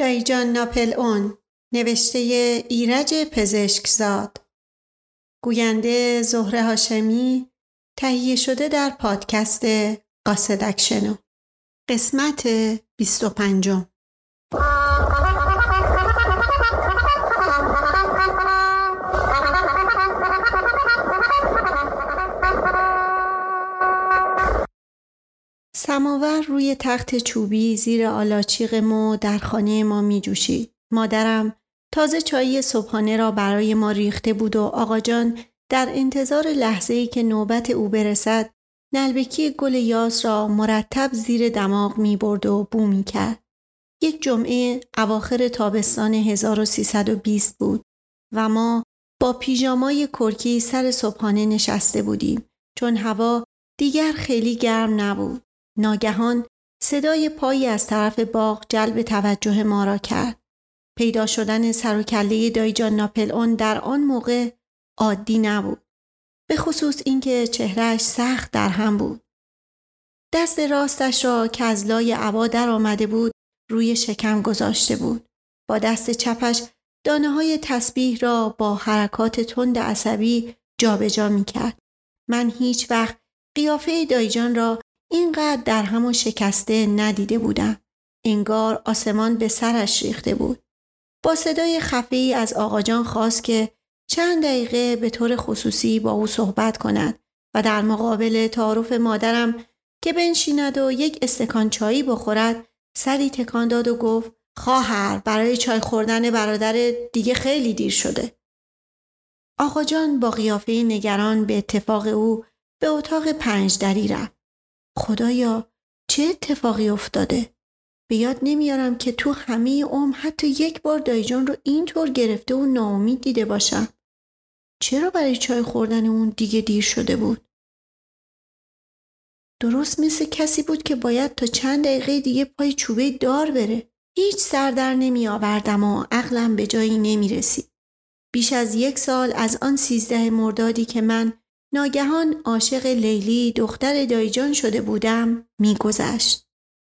دایجان ناپل اون نوشته ایرج پزشکزاد. گوینده زهره هاشمی تهیه شده در پادکست قاصدکشنو قسمت 25 سماور روی تخت چوبی زیر آلاچیق مو در خانه ما می جوشید. مادرم تازه چایی صبحانه را برای ما ریخته بود و آقا جان در انتظار لحظه ای که نوبت او برسد نلبکی گل یاس را مرتب زیر دماغ می برد و بو می کرد. یک جمعه اواخر تابستان 1320 بود و ما با پیژامای کرکی سر صبحانه نشسته بودیم چون هوا دیگر خیلی گرم نبود. ناگهان صدای پایی از طرف باغ جلب توجه ما را کرد. پیدا شدن سر و کله دایجان ناپل اون در آن موقع عادی نبود. به خصوص اینکه چهرهش سخت در هم بود. دست راستش را که از لای عبا در آمده بود روی شکم گذاشته بود. با دست چپش دانه های تسبیح را با حرکات تند عصبی جابجا می کرد. من هیچ وقت قیافه دایجان را اینقدر در همون شکسته ندیده بودم. انگار آسمان به سرش ریخته بود. با صدای خفی از آقاجان خواست که چند دقیقه به طور خصوصی با او صحبت کند و در مقابل تعارف مادرم که بنشیند و یک استکان چایی بخورد سری تکان داد و گفت خواهر برای چای خوردن برادر دیگه خیلی دیر شده. آقا جان با قیافه نگران به اتفاق او به اتاق پنج دری رفت. خدایا چه اتفاقی افتاده؟ به یاد نمیارم که تو همه عمر حتی یک بار دایجان رو اینطور گرفته و ناامید دیده باشم. چرا برای چای خوردن اون دیگه دیر شده بود؟ درست مثل کسی بود که باید تا چند دقیقه دیگه پای چوبه دار بره. هیچ سردر نمی آوردم و عقلم به جایی نمی رسید. بیش از یک سال از آن سیزده مردادی که من ناگهان عاشق لیلی دختر دایجان شده بودم میگذشت.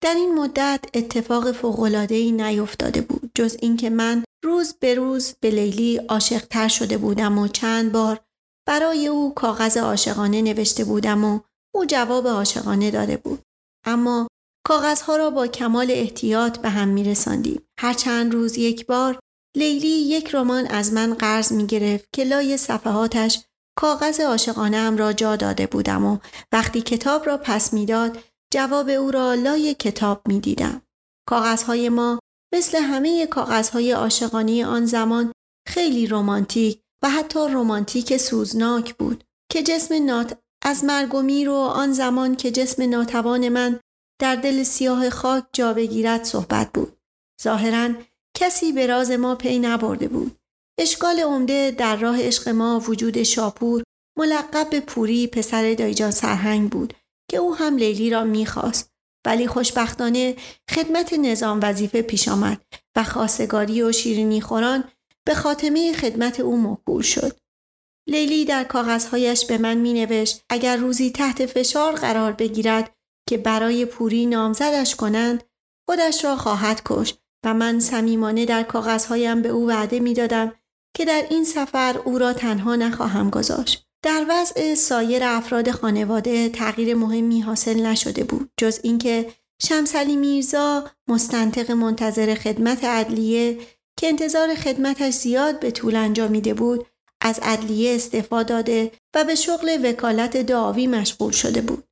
در این مدت اتفاق فوقلادهی نیفتاده بود جز اینکه من روز به روز به لیلی عاشقتر شده بودم و چند بار برای او کاغذ عاشقانه نوشته بودم و او جواب عاشقانه داده بود. اما کاغذها را با کمال احتیاط به هم می رساندیم. هر چند روز یک بار لیلی یک رمان از من قرض می گرفت که لای صفحاتش کاغذ عاشقانه را جا داده بودم و وقتی کتاب را پس می‌داد جواب او را لای کتاب می دیدم. کاغذهای ما مثل همه کاغذهای عاشقانه آن زمان خیلی رمانتیک و حتی رمانتیک سوزناک بود که جسم نات از مرگ و میر و آن زمان که جسم ناتوان من در دل سیاه خاک جا بگیرد صحبت بود. ظاهرا کسی به راز ما پی نبرده بود. اشکال عمده در راه عشق ما وجود شاپور ملقب به پوری پسر دایجان سرهنگ بود که او هم لیلی را می‌خواست ولی خوشبختانه خدمت نظام وظیفه پیش آمد و خواستگاری و شیرینی خوران به خاتمه خدمت او موکول شد. لیلی در کاغذهایش به من می نوشت اگر روزی تحت فشار قرار بگیرد که برای پوری نامزدش کنند خودش را خواهد کش و من صمیمانه در کاغذهایم به او وعده می دادم که در این سفر او را تنها نخواهم گذاشت. در وضع سایر افراد خانواده تغییر مهمی حاصل نشده بود جز اینکه شمسلی میرزا مستنطق منتظر خدمت عدلیه که انتظار خدمتش زیاد به طول انجامیده بود از عدلیه استعفا داده و به شغل وکالت دعاوی مشغول شده بود.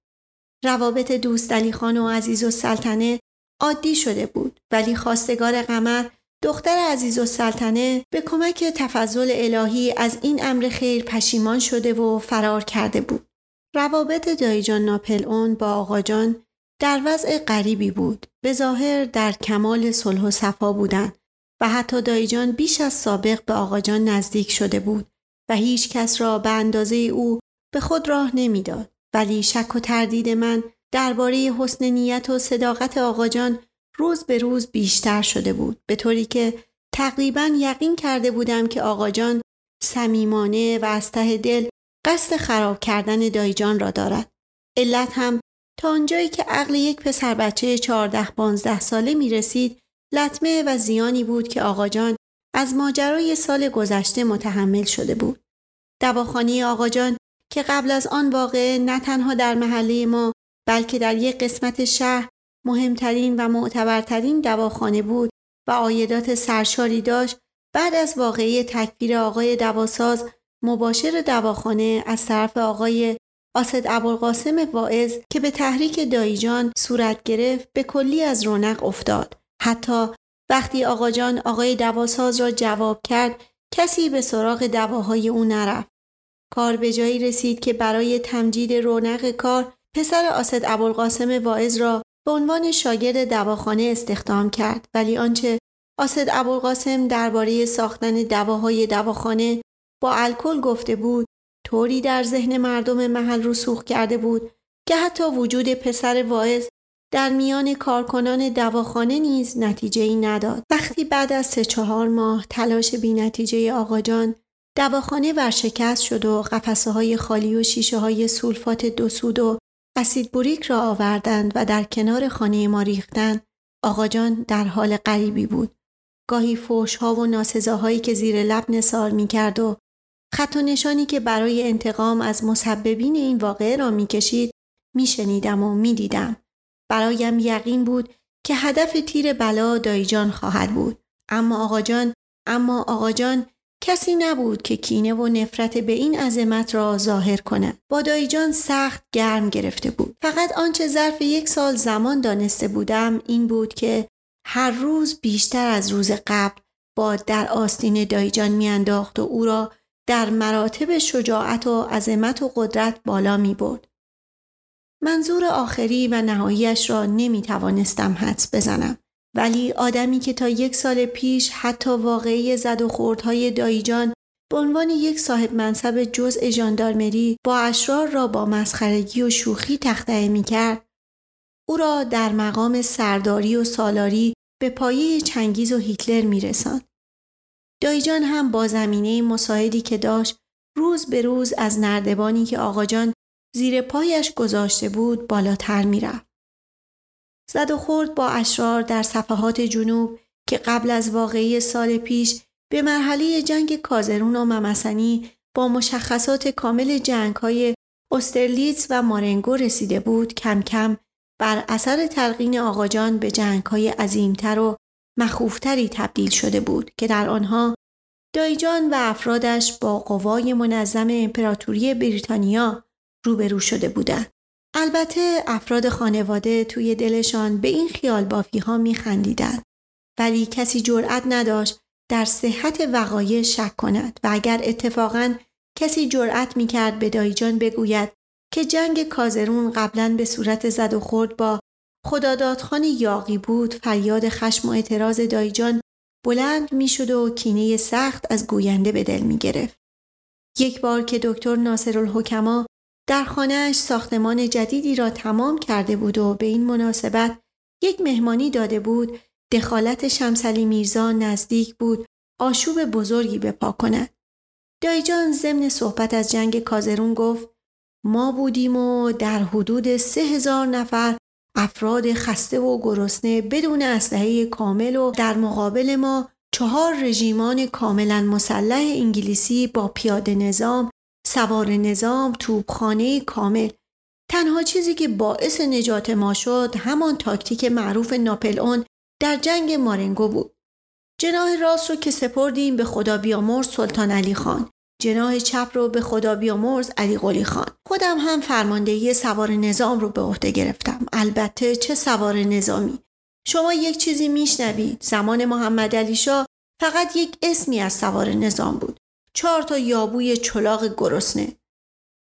روابط دوست علی خان و عزیز و سلطنه عادی شده بود ولی خواستگار قمر دختر عزیز و سلطنه به کمک تفضل الهی از این امر خیر پشیمان شده و فرار کرده بود. روابط دایجان ناپل اون با آقاجان در وضع غریبی بود. به ظاهر در کمال صلح و صفا بودند و حتی دایجان بیش از سابق به آقاجان نزدیک شده بود و هیچ کس را به اندازه او به خود راه نمی‌داد. ولی شک و تردید من درباره حسن نیت و صداقت آقاجان روز به روز بیشتر شده بود به طوری که تقریبا یقین کرده بودم که آقا جان صمیمانه و از ته دل قصد خراب کردن دایجان را دارد علت هم تا آنجایی که عقل یک پسر بچه چهارده پانزده ساله می رسید لطمه و زیانی بود که آقاجان از ماجرای سال گذشته متحمل شده بود. دواخانه آقاجان که قبل از آن واقع نه تنها در محله ما بلکه در یک قسمت شهر مهمترین و معتبرترین دواخانه بود و آیدات سرشاری داشت بعد از واقعی تکفیر آقای دواساز مباشر دواخانه از طرف آقای آسد ابوالقاسم واعظ که به تحریک دایجان صورت گرفت به کلی از رونق افتاد. حتی وقتی آقا جان آقای دواساز را جواب کرد کسی به سراغ دواهای او نرفت. کار به جایی رسید که برای تمجید رونق کار پسر آسد ابوالقاسم واعظ را به عنوان شاگرد دواخانه استخدام کرد ولی آنچه آسد ابوالقاسم درباره ساختن دواهای دواخانه با الکل گفته بود طوری در ذهن مردم محل رسوخ کرده بود که حتی وجود پسر واعظ در میان کارکنان دواخانه نیز نتیجه ای نداد. وقتی بعد از سه چهار ماه تلاش بی نتیجه آقا جان دواخانه ورشکست شد و قفسه های خالی و شیشه های سولفات دو سود و اسید بوریک را آوردند و در کنار خانه ما ریختند آقا جان در حال غریبی بود. گاهی فوش ها و ناسزاهایی که زیر لب نصار می کرد و خط و نشانی که برای انتقام از مسببین این واقعه را می‌کشید میشنیدم و می‌دیدم برایم یقین بود که هدف تیر بلا دایجان خواهد بود اما آقا جان اما آقا جان کسی نبود که کینه و نفرت به این عظمت را ظاهر کند با دایجان سخت گرم گرفته بود فقط آنچه ظرف یک سال زمان دانسته بودم این بود که هر روز بیشتر از روز قبل با در آستین دایجان میانداخت و او را در مراتب شجاعت و عظمت و قدرت بالا می برد. منظور آخری و نهاییش را نمی توانستم حدس بزنم. ولی آدمی که تا یک سال پیش حتی واقعی زد و خوردهای دایجان به عنوان یک صاحب منصب جزء ژاندارمری با اشرار را با مسخرگی و شوخی تخته می کرد، او را در مقام سرداری و سالاری به پایه چنگیز و هیتلر می رسند. دایجان هم با زمینه مساعدی که داشت روز به روز از نردبانی که آقاجان زیر پایش گذاشته بود بالاتر می‌رفت. زد و خورد با اشرار در صفحات جنوب که قبل از واقعی سال پیش به مرحله جنگ کازرون و ممسنی با مشخصات کامل جنگ های استرلیتز و مارنگو رسیده بود کم کم بر اثر تلقین آقاجان به جنگ های عظیمتر و مخوفتری تبدیل شده بود که در آنها دایجان و افرادش با قوای منظم امپراتوری بریتانیا روبرو شده بودند. البته افراد خانواده توی دلشان به این خیال بافی ها می خندیدن. ولی کسی جرأت نداشت در صحت وقایع شک کند و اگر اتفاقا کسی جرأت می کرد به دایجان بگوید که جنگ کازرون قبلا به صورت زد و خورد با خدادادخان یاقی بود فریاد خشم و اعتراض دایجان بلند می شد و کینه سخت از گوینده به دل می گرفت. یک بار که دکتر ناصر الحکما در خانهاش ساختمان جدیدی را تمام کرده بود و به این مناسبت یک مهمانی داده بود دخالت شمسلی میرزا نزدیک بود آشوب بزرگی بپا کند. دایجان ضمن صحبت از جنگ کازرون گفت ما بودیم و در حدود سه هزار نفر افراد خسته و گرسنه بدون اسلحه کامل و در مقابل ما چهار رژیمان کاملا مسلح انگلیسی با پیاده نظام، سوار نظام، توپخانه کامل. تنها چیزی که باعث نجات ما شد همان تاکتیک معروف ناپل در جنگ مارنگو بود. جناه راست رو که سپردیم به خدا بیامرز سلطان علی خان. جناه چپ رو به خدا بیامرز علی قلی خان. خودم هم فرماندهی سوار نظام رو به عهده گرفتم. البته چه سوار نظامی. شما یک چیزی میشنوید. زمان محمد علی شاه فقط یک اسمی از سوار نظام بود. چهار تا یابوی چلاق گرسنه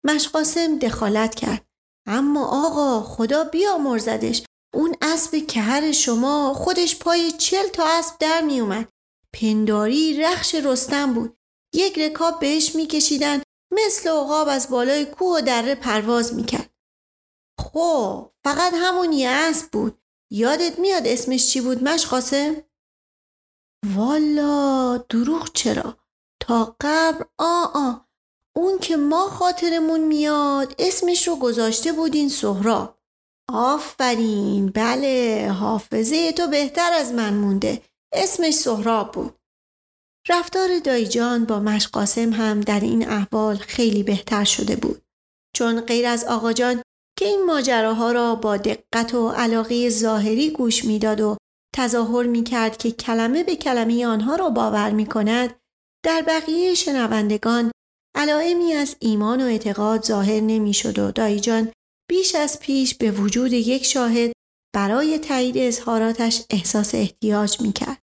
مشقاسم دخالت کرد اما آقا خدا بیامرزدش اون اسب کهر شما خودش پای چل تا اسب در میومد پنداری رخش رستم بود یک رکاب بهش میکشیدن مثل عقاب از بالای کوه و دره پرواز می‌کرد. خب فقط همون یه اسب بود. یادت میاد اسمش چی بود مش قاسم؟ والا دروغ چرا؟ تا قبر آ آ اون که ما خاطرمون میاد اسمش رو گذاشته بودین سهراب. آفرین بله حافظه تو بهتر از من مونده. اسمش سهراب بود. رفتار دایجان با مشقاسم هم در این احوال خیلی بهتر شده بود. چون غیر از آقا جان که این ماجراها را با دقت و علاقه ظاهری گوش می‌داد و تظاهر می کرد که کلمه به کلمه آنها را باور می کند در بقیه شنوندگان علائمی از ایمان و اعتقاد ظاهر نمی شد و دایجان بیش از پیش به وجود یک شاهد برای تایید اظهاراتش احساس احتیاج می کرد.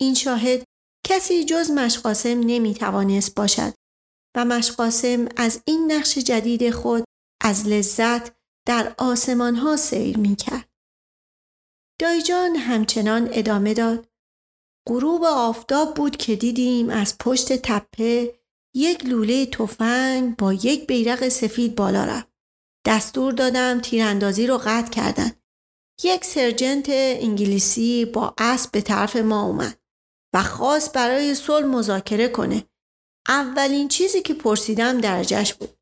این شاهد کسی جز مشقاسم نمی توانست باشد و مشقاسم از این نقش جدید خود از لذت در آسمان ها سیر می کرد. دایجان همچنان ادامه داد. غروب آفتاب بود که دیدیم از پشت تپه یک لوله تفنگ با یک بیرق سفید بالا رفت. دستور دادم تیراندازی رو قطع کردن. یک سرجنت انگلیسی با اسب به طرف ما اومد و خواست برای صلح مذاکره کنه. اولین چیزی که پرسیدم درجهش بود.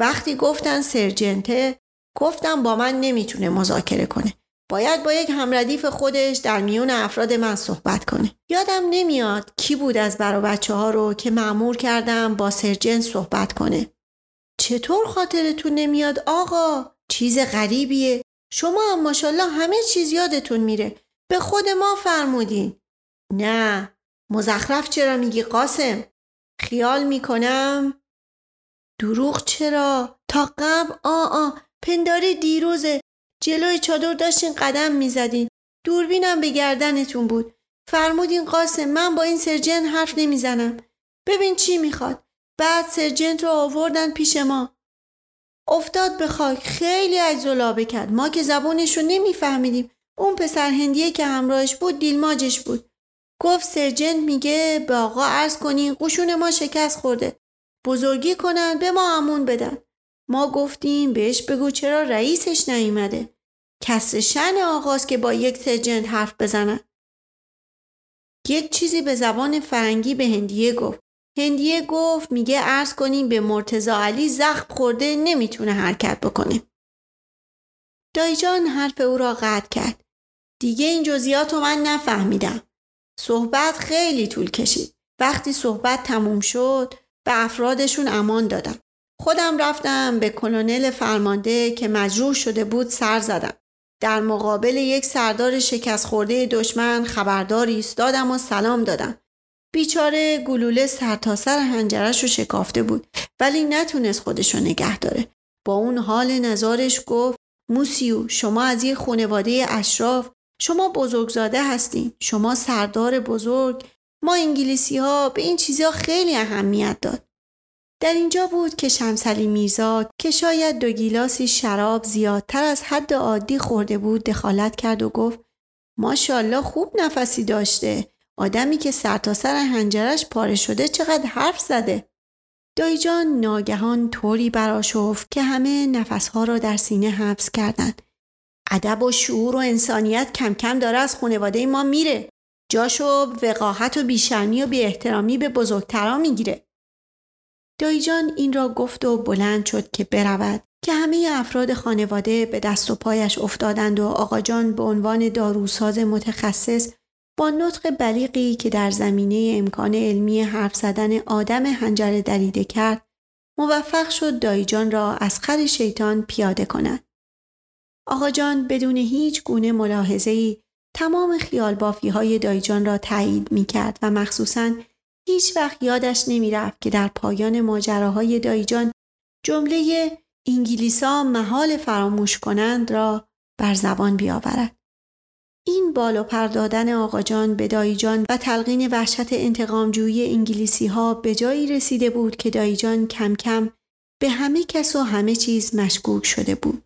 وقتی گفتن سرجنته گفتم با من نمی‌تونه مذاکره کنه. باید با یک همردیف خودش در میون افراد من صحبت کنه. یادم نمیاد کی بود از برا بچه ها رو که معمور کردم با سرجنت صحبت کنه. چطور خاطرتون نمیاد آقا؟ چیز غریبیه. شما هم ماشالله همه چیز یادتون میره. به خود ما فرمودین. نه. مزخرف چرا میگی قاسم؟ خیال می‌کنم؟ دروغ چرا؟ تا قبل آ آ پنداری دیروزه جلوی چادر داشتین قدم می‌زدین. دوربینم به گردنتون بود. فرمودین قاسم من با این سرجن حرف نمی‌زنم. ببین چی می‌خواد. بعد سرجنت رو آوردن پیش ما. افتاد به خاک. خیلی عجز کرد. ما که زبونش رو نمیفهمیدیم. اون پسر هندیه که همراهش بود دیلماجش بود. گفت سرجنت میگه به آقا عرض کنین قشون ما شکست خورده. بزرگی کنن به ما امون بدن. ما گفتیم بهش بگو چرا رئیسش نیومده. کسر شن آقاست که با یک سرجنت حرف بزنن یک چیزی به زبان فرنگی به هندیه گفت. هندیه گفت میگه ارز کنیم به مرتزا علی زخم خورده نمی‌تونه حرکت بکنه. دایجان حرف او را قطع کرد. دیگه این جزیات رو من نفهمیدم. صحبت خیلی طول کشید. وقتی صحبت تموم شد به افرادشون امان دادم. خودم رفتم به کلونل فرمانده که مجروح شده بود سر زدم. در مقابل یک سردار شکست خورده دشمن خبرداری ایستادم و سلام دادم. بیچاره گلوله سرتاسر سر هنجرش رو شکافته بود ولی نتونست خودش رو نگه داره. با اون حال نظارش گفت موسیو شما از یه خانواده اشراف شما بزرگزاده هستین شما سردار بزرگ ما انگلیسی ها به این چیزها خیلی اهمیت داد در اینجا بود که شمسلی میرزا که شاید دو گیلاسی شراب زیادتر از حد عادی خورده بود دخالت کرد و گفت ماشاءالله خوب نفسی داشته. آدمی که سرتاسر سر هنجرش پاره شده چقدر حرف زده. دایجان ناگهان طوری براشفت که همه نفسها را در سینه حبس کردند. ادب و شعور و انسانیت کم کم داره از خانواده ما میره. جاشو وقاحت و بیشرمی و بی احترامی به بزرگترا می‌گیره. دایجان این را گفت و بلند شد که برود که همه افراد خانواده به دست و پایش افتادند و آقا جان به عنوان داروساز متخصص با نطق بلیغی که در زمینه امکان علمی حرف زدن آدم هنجر دریده کرد موفق شد دایجان را از خر شیطان پیاده کند. آقا جان بدون هیچ گونه ملاحظه‌ای تمام خیال بافی های دایجان را تایید می کرد و مخصوصاً هیچ وقت یادش نمی‌رفت که در پایان ماجراهای دایجان جمله انگلیسا محال فراموش کنند را بر زبان بیاورد. این بالا پردادن آقاجان به دایجان و تلقین وحشت انتقامجویی انگلیسی ها به جایی رسیده بود که دایجان کم کم به همه کس و همه چیز مشکوک شده بود.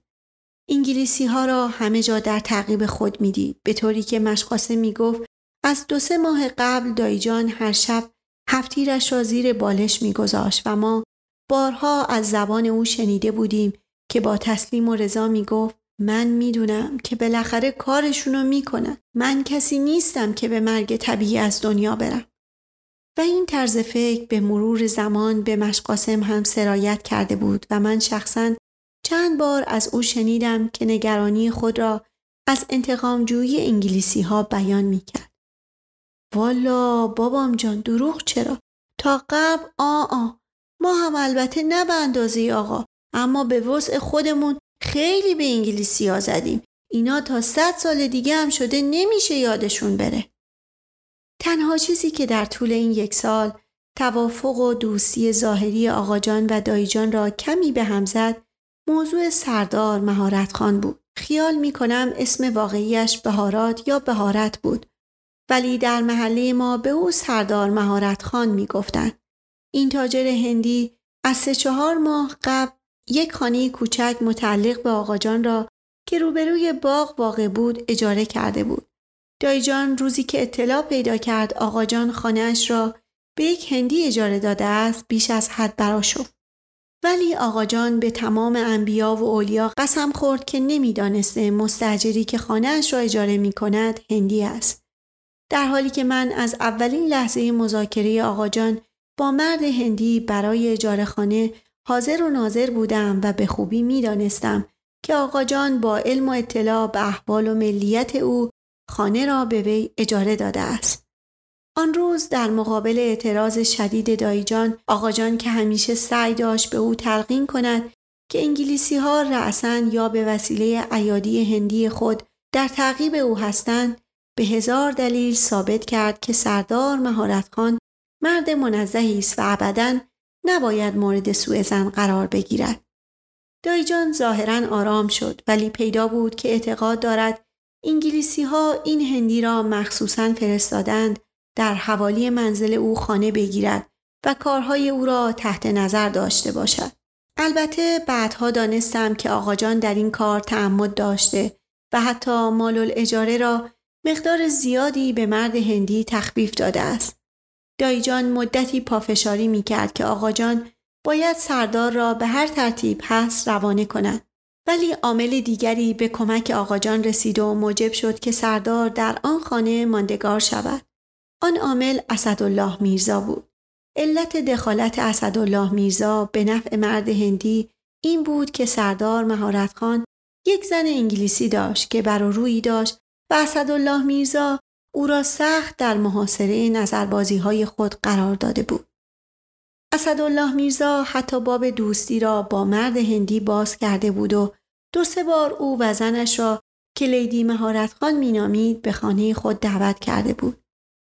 انگلیسی ها را همه جا در تعقیب خود می‌دید به طوری که مشقاسه می گفت از دو سه ماه قبل دایجان هر شب هفتیرش را زیر بالش میگذاشت و ما بارها از زبان او شنیده بودیم که با تسلیم و رضا می‌گفت من می‌دونم که بالاخره کارشونو می‌کنن من کسی نیستم که به مرگ طبیعی از دنیا برم و این طرز فکر به مرور زمان به مشقاسم هم سرایت کرده بود و من شخصا چند بار از او شنیدم که نگرانی خود را از انتقامجویی انگلیسی ها بیان می کرد. والا بابام جان دروغ چرا؟ تا قبل آ آ. ما هم البته نه به اندازه آقا اما به وضع خودمون خیلی به انگلیسی ها زدیم. اینا تا صد سال دیگه هم شده نمیشه یادشون بره. تنها چیزی که در طول این یک سال توافق و دوستی ظاهری آقاجان و دایجان را کمی به هم زد موضوع سردار مهارت خان بود. خیال می کنم اسم واقعیش بهارات یا بهارت بود. ولی در محله ما به او سردار مهارت خان می گفتن. این تاجر هندی از سه چهار ماه قبل یک خانه کوچک متعلق به آقاجان را که روبروی باغ واقع بود اجاره کرده بود. دایجان روزی که اطلاع پیدا کرد آقاجان خانهاش را به یک هندی اجاره داده است بیش از حد برا شفت. ولی آقاجان به تمام انبیا و اولیا قسم خورد که نمی‌دانسته مستجری که خانهاش را اجاره می کند هندی است. در حالی که من از اولین لحظه مذاکره آقاجان با مرد هندی برای اجاره خانه حاضر و ناظر بودم و به خوبی می دانستم که آقا جان با علم و اطلاع به احوال و ملیت او خانه را به وی اجاره داده است. آن روز در مقابل اعتراض شدید دایجان آقا جان که همیشه سعی داشت به او تلقین کند که انگلیسی ها رأسا یا به وسیله ایادی هندی خود در تعقیب او هستند به هزار دلیل ثابت کرد که سردار مهارت خان مرد منزهی است و ابدا نباید مورد سوء زن قرار بگیرد. دایجان ظاهرا آرام شد ولی پیدا بود که اعتقاد دارد انگلیسی ها این هندی را مخصوصا فرستادند در حوالی منزل او خانه بگیرد و کارهای او را تحت نظر داشته باشد. البته بعدها دانستم که آقاجان در این کار تعمد داشته و حتی مال اجاره را مقدار زیادی به مرد هندی تخفیف داده است. دایجان مدتی پافشاری می کرد که آقاجان باید سردار را به هر ترتیب هست روانه کند. ولی عامل دیگری به کمک آقاجان رسید و موجب شد که سردار در آن خانه ماندگار شود. آن عامل اسدالله میرزا بود. علت دخالت اسدالله میرزا به نفع مرد هندی این بود که سردار مهارت خان یک زن انگلیسی داشت که بر روی داشت و اسدالله میرزا او را سخت در محاصره نظربازی های خود قرار داده بود. اسدالله میرزا حتی باب دوستی را با مرد هندی باز کرده بود و دو سه بار او و زنش را که لیدی مهارت خان مینامید به خانه خود دعوت کرده بود.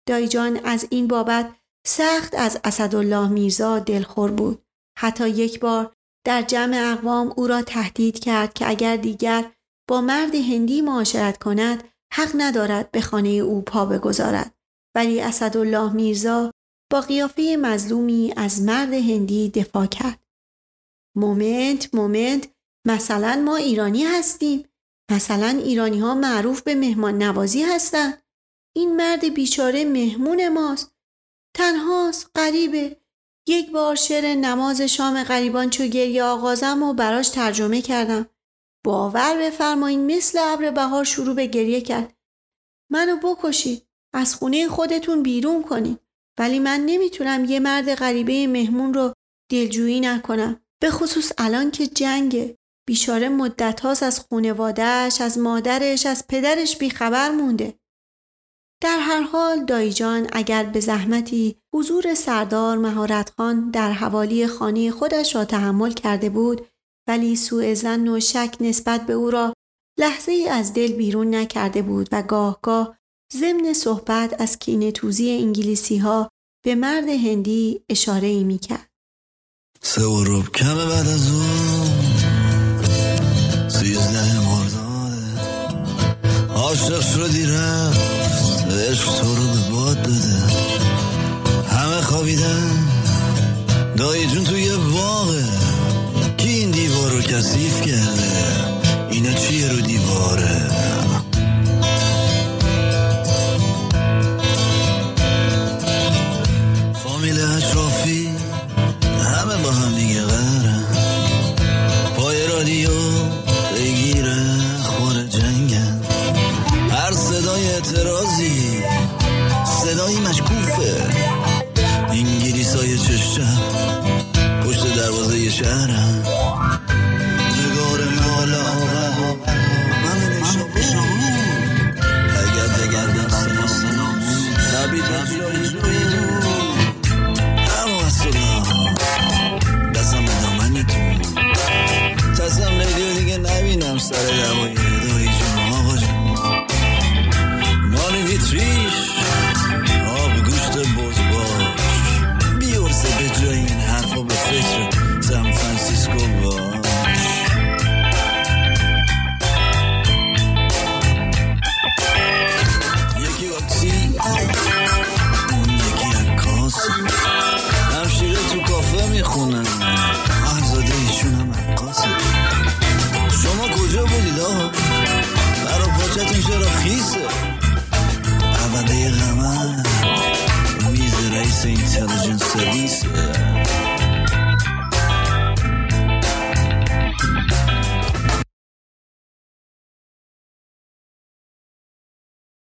دایجان از این بابت سخت از اسدالله میرزا دلخور بود. حتی یک بار در جمع اقوام او را تهدید کرد که اگر دیگر با مرد هندی معاشرت کند حق ندارد به خانه او پا بگذارد. ولی اسدالله میرزا با قیافه مظلومی از مرد هندی دفاع کرد. مومنت مومنت مثلا ما ایرانی هستیم. مثلا ایرانی ها معروف به مهمان نوازی هستند. این مرد بیچاره مهمون ماست. تنهاست غریبه. یک بار شعر نماز شام غریبان چو گریه آغازم و براش ترجمه کردم. باور بفرمایین مثل ابر بهار شروع به گریه کرد. منو بکشید. از خونه خودتون بیرون کنید. ولی من نمی‌تونم یه مرد غریبه مهمون رو دلجویی نکنم. به خصوص الان که جنگه. بیچاره مدت هاست از خونوادهش از مادرش از پدرش بیخبر مونده. در هر حال دایجان اگر به زحمتی حضور سردار مهارت خان در حوالی خانه خودش را تحمل کرده بود ولی سوء زن و شک نسبت به او را لحظه ای از دل بیرون نکرده بود و گاه گاه ضمن صحبت از کینه توزی انگلیسی ها به مرد هندی اشاره ای می کرد. سه و روب کم بعد از اون سیزده مرداده عاشق شدی رفت. عشق تو رو به باد داده. همه خوابیدن. دایی جون توی باغه. رو کسیف کرده اینا چیه رو دیواره؟ فامیل اشرافی همه با هم دیگه